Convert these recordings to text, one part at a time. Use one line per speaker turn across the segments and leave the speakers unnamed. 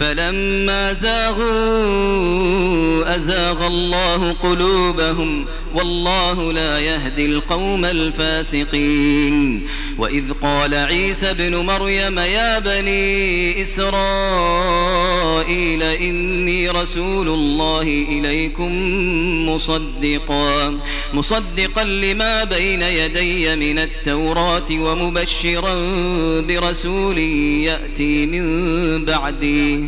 فلما زاغوا أزاغ الله قلوبهم والله لا يهدي القوم الفاسقين وإذ قال عيسى ابن مريم يا بني إسرائيل إني رسول الله إليكم مصدقا مصدقا لما بين يدي من التوراة ومبشرا برسول يأتي من بعدي.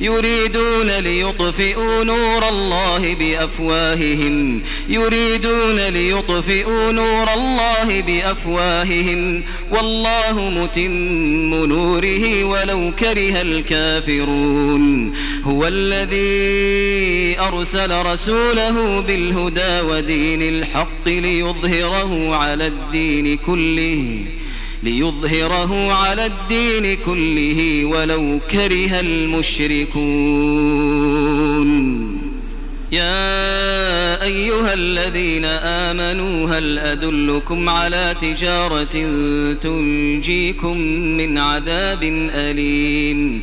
يريدون ليطفئوا نور الله بأفواههم. يريدون ليطفئوا نور الله بأفواههم. والله متم نوره ولو كره الكافرون. هو الذي أرسل رسوله بالهدى ودين الحق ليظهره على الدين كله. ليظهره على الدين كله ولو كره المشركون. يا أيها الذين آمنوا هل أدلكم على تجارة تنجيكم من عذاب أليم؟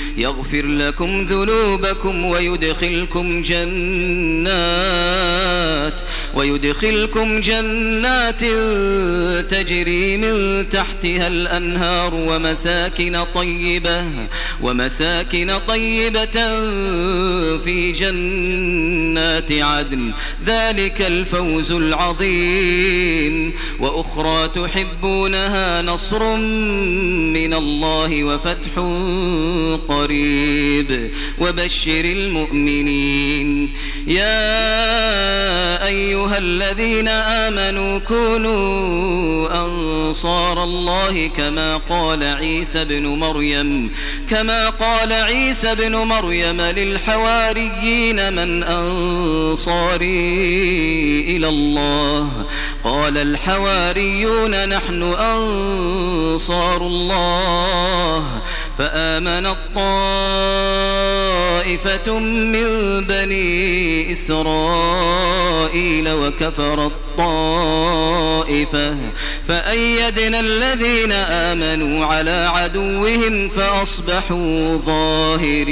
يغفر لكم ذنوبكم ويدخلكم جنات ويدخلكم جنات تجري من تحتها الأنهار ومساكن طيبة ومساكن طيبة في جنات عدن. ذلك الفوز العظيم. وأخرى تحبونها نصر من الله وفتح قريب. وبشر المؤمنين. يا أيها الذين آمنوا كونوا أنصار الله كما قال عيسى بن مريم كما قال عيسى بن مريم للحواريين من أنصاري إلى الله؟ قال الحواريون نحن أنصار الله. فآمن الطائفة من بني إسرائيل وكفر الطائفة فأيدنا الذين آمنوا على عدوهم فأصبحوا ظاهرين.